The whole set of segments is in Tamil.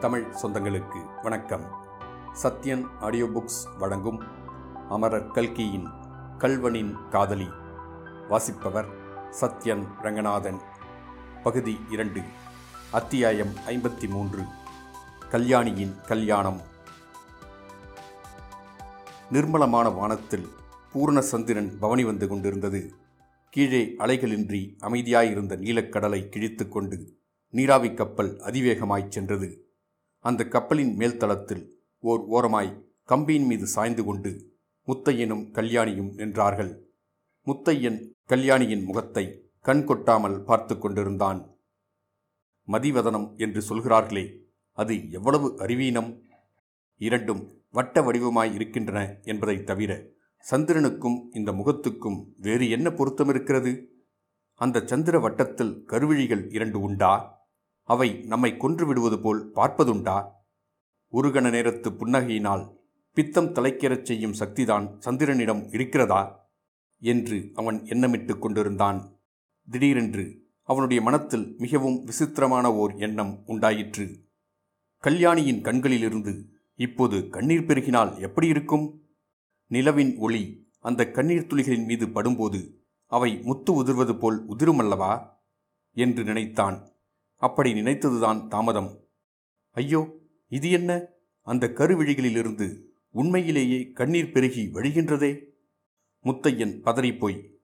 தமிழ் சொந்தங்களுக்கு வணக்கம். சத்யன் ஆடியோ புக்ஸ் வழங்கும் அமரர் கல்கியின் கல்வனின் காதலி. வாசிப்பவர் சத்யன் ரங்கநாதன். பகுதி இரண்டு அத்தியாயம் ஐம்பத்தி மூன்று கல்யாணியின் கல்யாணம். நிர்மலமான வானத்தில் பூர்ணசந்திரன் பவனி வந்து கொண்டிருந்தது. கீழே அலைகளின்றி அமைதியாயிருந்த நீலக்கடலை கிழித்துக்கொண்டு நீராவி கப்பல் அதிவேகமாய்ச் சென்றது. அந்த கப்பலின் மேல்தளத்தில் ஓர் ஓரமாய் கம்பியின் மீது சாய்ந்து கொண்டு முத்தையனும் கல்யாணியும் நின்றார்கள். முத்தையன் கல்யாணியின் முகத்தை கண் கொட்டாமல் பார்த்து கொண்டிருந்தான். மதிவதனம் என்று சொல்கிறார்களே அது எவ்வளவு அறிவீனம்? இரண்டும் வட்ட வடிவமாய் இருக்கின்றன என்பதைத் தவிர சந்திரனுக்கும் இந்த முகத்துக்கும் வேறு என்ன பொருத்தம் இருக்கிறது அந்த சந்திர வட்டத்தில் கருவிழிகள் இரண்டு உண்டா? அவை நம்மை கொன்று விடுவது போல் பார்ப்பதுண்டா? ஒரு கண நேரத்து புன்னகையினால் பித்தம் தலைக்கிறச் செய்யும் சக்திதான் சந்திரனிடம் இருக்கிறதா? என்று அவன் எண்ணமிட்டு கொண்டிருந்தான். திடீரென்று அவனுடைய மனத்தில் மிகவும் விசித்திரமான ஓர் எண்ணம் உண்டாயிற்று. கல்யாணியின் கண்களிலிருந்து இப்போது கண்ணீர் பெருகினால் எப்படி இருக்கும்? நிலவின் ஒளி அந்த கண்ணீர் துளிகளின் மீது படும்போது அவை முத்து உதிர்வது போல் உதிருமல்லவா என்று நினைத்தான். அப்படி நினைத்ததுதான் தாமதம். ஐயோ இது என்ன? அந்த கருவிழிகளிலிருந்து உண்மையிலேயே கண்ணீர் பெருகி வழிகின்றதே? முத்தையன் பதறிப்போய்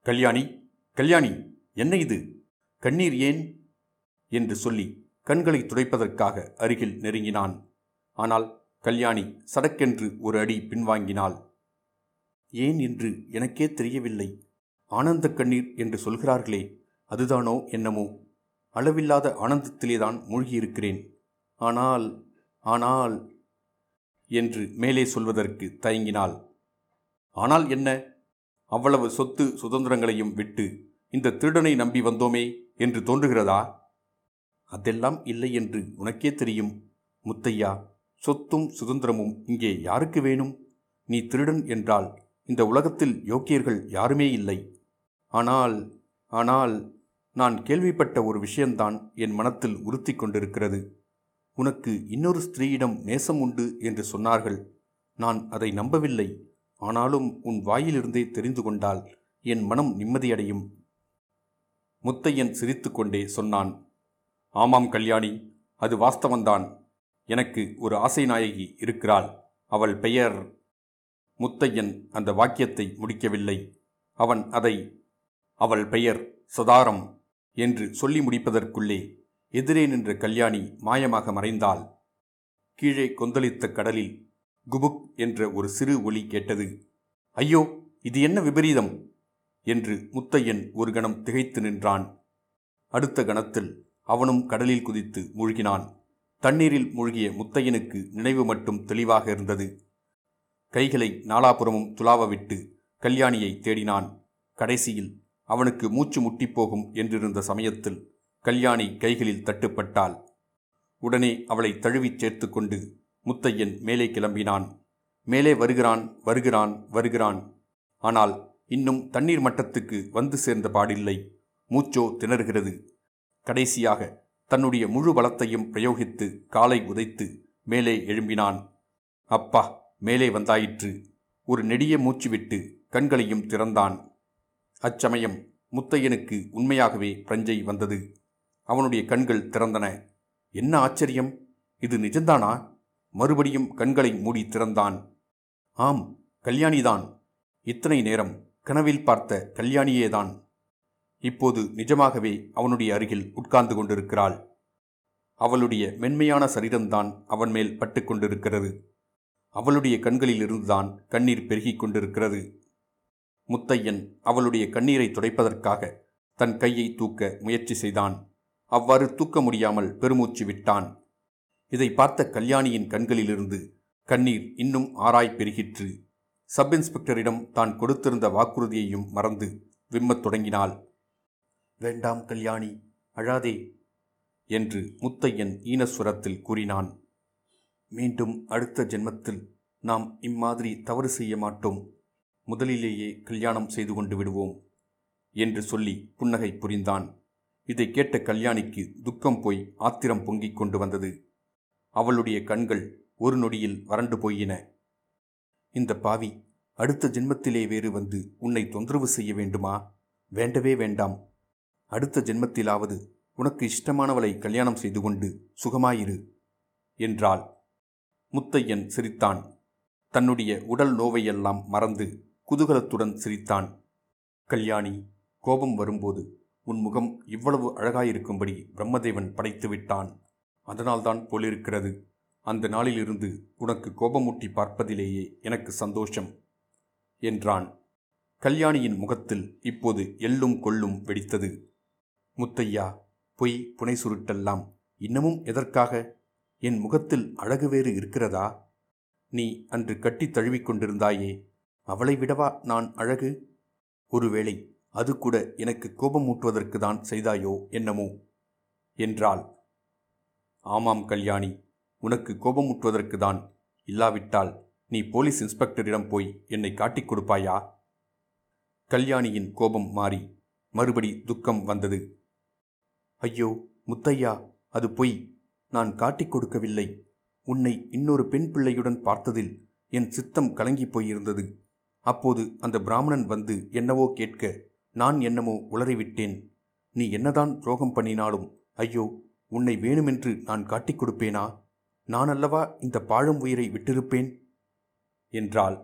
கல்யாணி கல்யாணி என்ன இது? கண்ணீர் ஏன்? என்று சொல்லி கண்களை துடைப்பதற்காக அருகில் நெருங்கினான். ஆனால் கல்யாணி சடக்கென்று ஒரு அடி பின்வாங்கினாள். ஏன் என்று எனக்கே தெரியவில்லை. ஆனந்த கண்ணீர் என்று சொல்கிறார்களே அதுதானோ என்னமோ? அளவில்லாத ஆனந்தத்திலேதான் மூழ்கியிருக்கிறேன். ஆனால் ஆனால் என்று மேலே சொல்வதற்கு தயங்கினாள். ஆனால் என்ன? அவ்வளவு சொத்து சுதந்திரங்களையும் விட்டு இந்த திருடனை நம்பி வந்தோமே என்று தோன்றுகிறதா? அதெல்லாம் இல்லை என்று உனக்கே தெரியும். முத்தையா சொத்தும் சுதந்திரமும் இங்கே யாருக்கு வேணும்? நீ திருடன் என்றால் இந்த உலகத்தில் யோக்கியர்கள் யாருமே இல்லை. ஆனால் ஆனால் நான் கேள்விப்பட்ட ஒரு விஷயம்தான் என் மனத்தில் உறுத்தி கொண்டிருக்கிறது. உனக்கு இன்னொரு ஸ்திரீயிடம் நேசம் உண்டு என்று சொன்னார்கள். நான் அதை நம்பவில்லை. ஆனாலும் உன் வாயிலிருந்தே தெரிந்து கொண்டால் என் மனம் நிம்மதியடையும். முத்தையன் சிரித்துக்கொண்டே சொன்னான் ஆமாம் கல்யாணி அது வாஸ்தவந்தான். எனக்கு ஒரு ஆசை நாயகி இருக்கிறாள். அவள் பெயர் முத்தையன். அந்த வாக்கியத்தை முடிக்கவில்லை. அவன் அதை அவள் பெயர் சதாரம். என்று சொல்லி முடிப்பதற்குள்ளே எதிரே நின்ற கல்யாணி மாயமாக மறைந்தாள் கீழே கொந்தளித்த கடலில் குபுக் என்ற ஒரு சிறு ஒலி கேட்டது. ஐயோ இது என்ன விபரீதம்? என்று முத்தையன் ஒரு கணம் திகைத்து நின்றான். அடுத்த கணத்தில் அவனும் கடலில் குதித்து மூழ்கினான். தண்ணீரில் மூழ்கிய முத்தையனுக்கு நினைவு மட்டும் தெளிவாக இருந்தது. கைகளை நாலாபுறமும் துலாவ விட்டு கல்யாணியை தேடினான். கடைசியில் அவனுக்கு மூச்சு முட்டிப்போகும் என்றிருந்த சமயத்தில் கல்யாணி கைகளில் தட்டுப்பட்டாள். உடனே அவளை தழுவிச் சேர்த்து கொண்டு முத்தையன் மேலே கிளம்பினான். மேலே வருகிறான் வருகிறான் வருகிறான். ஆனால் இன்னும் தண்ணீர் மட்டத்துக்கு வந்து சேர்ந்த பாடில்லை. மூச்சோ திணறுகிறது. கடைசியாக தன்னுடைய முழு பலத்தையும் பிரயோகித்து காலை உதைத்து மேலே எழும்பினான். அப்பா மேலே வந்தாயிற்று. ஒரு நெடிய மூச்சு விட்டு கண்களையும் திறந்தான். அச்சமயம் முத்தையனுக்கு உண்மையாகவே பிரஞ்சை வந்தது. அவனுடைய கண்கள் திறந்தன. என்ன ஆச்சரியம்! இது நிஜந்தானா? மறுபடியும் கண்களை மூடி திறந்தான். ஆம் கல்யாணிதான். இத்தனை நேரம் கனவில் பார்த்த கல்யாணியேதான். இப்போது நிஜமாகவே அவனுடைய அருகில் உட்கார்ந்து கொண்டிருக்கிறாள். அவளுடைய மென்மையான சரீரம்தான் அவன் மேல் பட்டுக்கொண்டிருக்கிறது அவளுடைய கண்களிலிருந்துதான் கண்ணீர் பெருகிக் கொண்டிருக்கிறது. முத்தையன் அவளுடைய கண்ணீரை துடைப்பதற்காக தன் கையை தூக்க முயற்சி செய்தான். அவ்வாறு தூக்க முடியாமல் பெருமூச்சு விட்டான். இதை பார்த்த கல்யாணியின் கண்களிலிருந்து கண்ணீர் இன்னும் ஆராய் பெருகிற்று. சப் இன்ஸ்பெக்டரிடம் தான் கொடுத்திருந்த வாக்குறுதியையும் மறந்து விம்மத் தொடங்கினாள். வேண்டாம் கல்யாணி அழாதே என்று முத்தையன் ஈனஸ்வரத்தில் கூறினான். மீண்டும் அடுத்த ஜென்மத்தில் நாம் இம்மாதிரி தவறு செய்ய மாட்டோம். முதலிலேயே கல்யாணம் செய்து கொண்டு விடுவோம் என்று சொல்லி புன்னகை புரிந்தான். இதை கேட்ட கல்யாணிக்கு துக்கம் போய் ஆத்திரம் பொங்கிக் கொண்டு வந்தது. அவளுடைய கண்கள் ஒரு நொடியில் வறண்டு போயின. இந்த பாவி அடுத்த ஜென்மத்திலே வேறு வந்து உன்னை தொந்தரவு செய்ய வேண்டுமா? வேண்டவே வேண்டாம். அடுத்த ஜென்மத்திலாவது உனக்கு இஷ்டமானவளை கல்யாணம் செய்து கொண்டு சுகமாயிரு என்றாள். முத்தையன் சிரித்தான். தன்னுடைய உடல் நோவையெல்லாம் மறந்து குதூகலத்துடன் சிரித்தான். கல்யாணி கோபம் வரும்போது உன் முகம் இவ்வளவு அழகாயிருக்கும்படி பிரம்மதேவன் படைத்து விட்டான். அதனால்தான் போலிருக்கிறது. அந்த நாளிலிருந்து உனக்கு கோபமூட்டி பார்ப்பதிலேயே எனக்கு சந்தோஷம் என்றான். கல்யாணியின் முகத்தில் இப்போது எள்ளும் கொள்ளும் வெடித்தது. முத்தையா பொய் புனை சுருட்டெல்லாம் இன்னமும் எதற்காக? என் முகத்தில் அழகு வேறு இருக்கிறதா? நீ அன்று கட்டித் தழுவிக் கொண்டிருந்தாயே அவளை விடவா நான் அழகு? ஒருவேளை அது கூட எனக்கு கோபமூட்டுவதற்கு தான் செய்தாயோ என்னமோ? என்றாள். ஆமாம் கல்யாணி உனக்கு கோபமூட்டுவதற்கு தான் இல்லாவிட்டால் நீ போலீஸ் இன்ஸ்பெக்டரிடம் போய் என்னை காட்டிக் கொடுப்பாயா? கல்யாணியின் கோபம் மாறி மறுபடி துக்கம் வந்தது. ஐயோ முத்தையா அது பொய். நான் காட்டிக் கொடுக்கவில்லை. உன்னை இன்னொரு பெண் பிள்ளையுடன் பார்த்ததில் என் சித்தம் கலங்கிப் போயிருந்தது. அப்போது அந்த பிராமணன் வந்து என்னவோ கேட்க நான் என்னமோ உளறிவிட்டேன். நீ என்னதான் துரோகம் பண்ணினாலும் ஐயோ உன்னை வேணுமென்று நான் காட்டிக் கொடுப்பேனா? நான் அல்லவா இந்த பாழும் உயிரை விட்டிருப்பேன்? என்றாள்.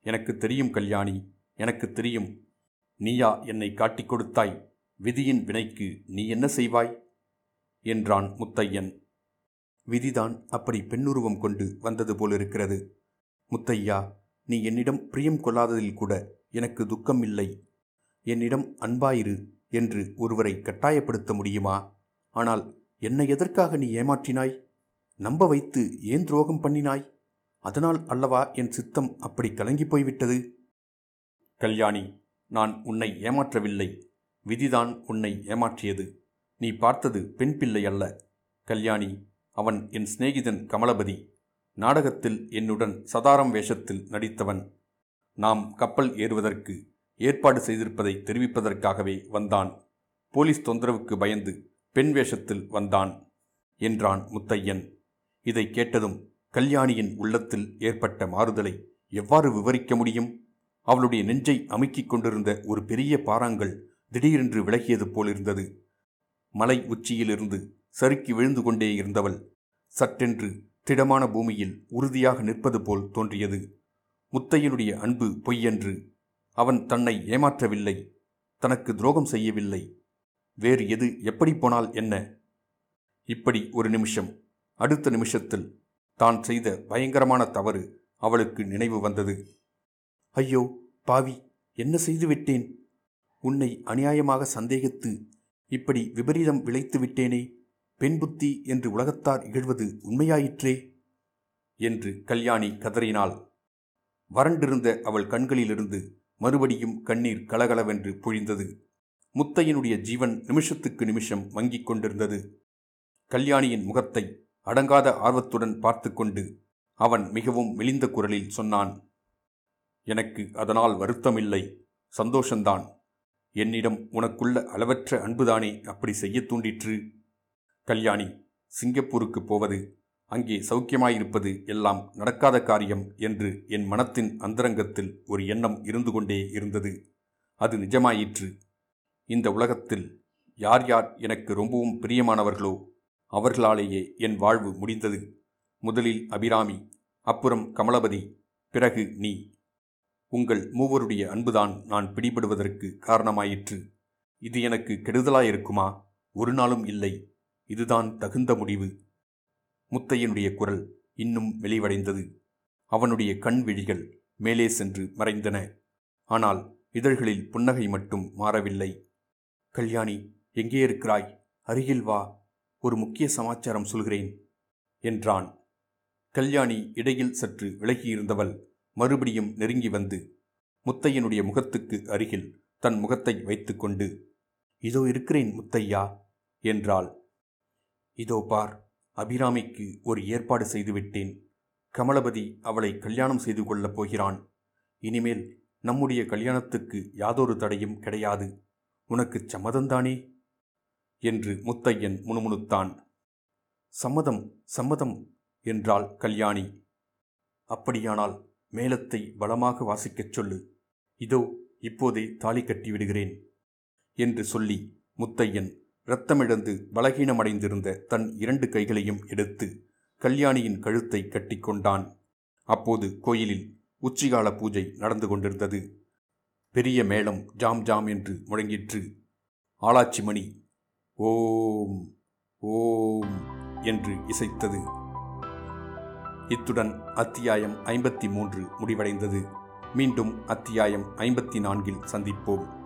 எனக்கு தெரியும் கல்யாணி எனக்கு தெரியும். நீயா என்னை காட்டிக் கொடுத்தாய். விதியின் வினைக்கு நீ என்ன செய்வாய்? என்றான் முத்தையன். விதிதான் அப்படி பெண்ணுருவம் கொண்டு வந்தது போலிருக்கிறது. முத்தையா நீ என்னிடம் பிரியம் கொள்ளாததில் கூட எனக்கு துக்கம் இல்லை என்னிடம் அன்பாயிரு என்று ஒருவரை கட்டாயப்படுத்த முடியுமா? ஆனால் என்னை எதற்காக நீ ஏமாற்றினாய்? நம்ப வைத்து ஏன் துரோகம் பண்ணினாய்? அதனால் அல்லவா என் சித்தம் அப்படி கலங்கிப் போய்விட்டது? கல்யாணி நான் உன்னை ஏமாற்றவில்லை. விதிதான் உன்னை ஏமாற்றியது. நீ பார்த்தது பெண் பிள்ளை அல்ல. கல்யாணி அவன் என் சிநேகிதன் கமலபதி. நாடகத்தில் என்னுடன் சதாரம் வேஷத்தில் நடித்தவன். நாம் கப்பல் ஏறுவதற்கு ஏற்பாடு செய்திருப்பதை தெரிவிப்பதற்காகவே வந்தான். போலீஸ் தொந்தரவுக்கு பயந்து பெண் வேஷத்தில் வந்தான் என்றான் முத்தையன். இதை கேட்டதும் கல்யாணியின் உள்ளத்தில் ஏற்பட்ட மாறுதலை எவ்வாறு விவரிக்க முடியும்? அவளுடைய நெஞ்சை அமுக்கிக் கொண்டிருந்த ஒரு பெரிய பாறாங்கல் திடீரென்று விலகியது போலிருந்தது. மலை உச்சியிலிருந்து சறுக்கி விழுந்து கொண்டே இருந்தவள் சட்டென்று திடமான பூமியில் உறுதியாக நிற்பது போல் தோன்றியது. முத்தையனுடைய அன்பு பொய்யன்று. அவன் தன்னை ஏமாற்றவில்லை. தனக்கு துரோகம் செய்யவில்லை. வேறு எது எப்படி போனால் என்ன? இப்படி ஒரு நிமிஷம். அடுத்த நிமிஷத்தில் தான் செய்த பயங்கரமான தவறு அவளுக்கு நினைவு வந்தது. ஐயோ பாவி என்ன செய்து விட்டேன்? உன்னை அநியாயமாக சந்தேகித்து இப்படி விபரீதம் விளைத்து விட்டேனே. பெண் புத்தி என்று உலகத்தார் இகழ்வது உண்மையாயிற்றே? என்று கல்யாணி கதறினாள். வறண்டிருந்த அவள் கண்களிலிருந்து மறுபடியும் கண்ணீர் கலகலவென்று பொழிந்தது. முத்தையனுடைய ஜீவன் நிமிஷத்துக்கு நிமிஷம் வங்கிக் கொண்டிருந்தது. கல்யாணியின் முகத்தை அடங்காத ஆர்வத்துடன் பார்த்து கொண்டு அவன் மிகவும் மெலிந்த குரலில் சொன்னான் எனக்கு அதனால் வருத்தமில்லை. சந்தோஷந்தான். என்னிடம் உனக்குள்ள அளவற்ற அன்புதானே? அப்படி செய்ய தூண்டிற்று. கல்யாணி சிங்கப்பூருக்கு போவது அங்கே சௌக்கியமாயிருப்பது எல்லாம் நடக்காத காரியம் என்று என் மனத்தின் அந்தரங்கத்தில் ஒரு எண்ணம் இருந்து கொண்டே இருந்தது. அது நிஜமாயிற்று. இந்த உலகத்தில் யார் யார் எனக்கு ரொம்பவும் பிரியமானவர்களோ அவர்களாலேயே என் வாழ்வு முடிந்தது. முதலில் அபிராமி அப்புறம் கமலபதி பிறகு நீ. உங்கள் மூவருடைய அன்புதான் நான் பிடிபடுவதற்கு காரணமாயிற்று. இது எனக்கு கெடுதலாயிருக்குமா? ஒரு நாளும் இல்லை. இதுதான் தகுந்த முடிவு. முத்தையனுடைய குரல் இன்னும் வெளிவடைந்தது. அவனுடைய கண் விழிகள் மேலே சென்று மறைந்தன. ஆனால் இதழ்களில் புன்னகை மட்டும் மாறவில்லை. கல்யாணி எங்கே இருக்கிறாய்? அருகில் வா. ஒரு முக்கிய சமாச்சாரம் சொல்கிறேன் என்றான். கல்யாணி இடையில் சற்று விலகியிருந்தவள் மறுபடியும் நெருங்கி வந்து முத்தையனுடைய முகத்துக்கு அருகில் தன் முகத்தை வைத்துக்கொண்டு இதோ இருக்கிறேன் முத்தையா என்றாள். இதோ பார் அபிராமிக்கு ஒரு ஏற்பாடு செய்துவிட்டேன். கமலபதி அவளை கல்யாணம் செய்து கொள்ளப் போகிறான். இனிமேல் நம்முடைய கல்யாணத்துக்கு யாதொரு தடையும் கிடையாது. உனக்குச் சம்மதந்தானே என்று முத்தையன் முணுமுணுத்தான். சம்மதம் சம்மதம் என்றாள் கல்யாணி. அப்படியானால் மேளத்தை பலமாக வாசிக்கச் சொல்லு. இதோ இப்போதே தாலி கட்டிவிடுகிறேன் என்று சொல்லி முத்தையன் இரத்தமிழந்து பலகீனமடைந்திருந்த தன் இரண்டு கைகளையும் எடுத்து கல்யாணியின் கழுத்தை கட்டிக்கொண்டான் அப்போது கோயிலில் உச்சிகால பூஜை நடந்து கொண்டிருந்தது. பெரிய மேளம் ஜாம் ஜாம் என்று முழங்கிற்று. ஆளாச்சி மணி ஓம் ஓம் என்று இசைத்தது. இத்துடன் அத்தியாயம் ஐம்பத்தி மூன்று முடிவடைந்தது. மீண்டும் அத்தியாயம் ஐம்பத்தி நான்கில் சந்திப்போம்.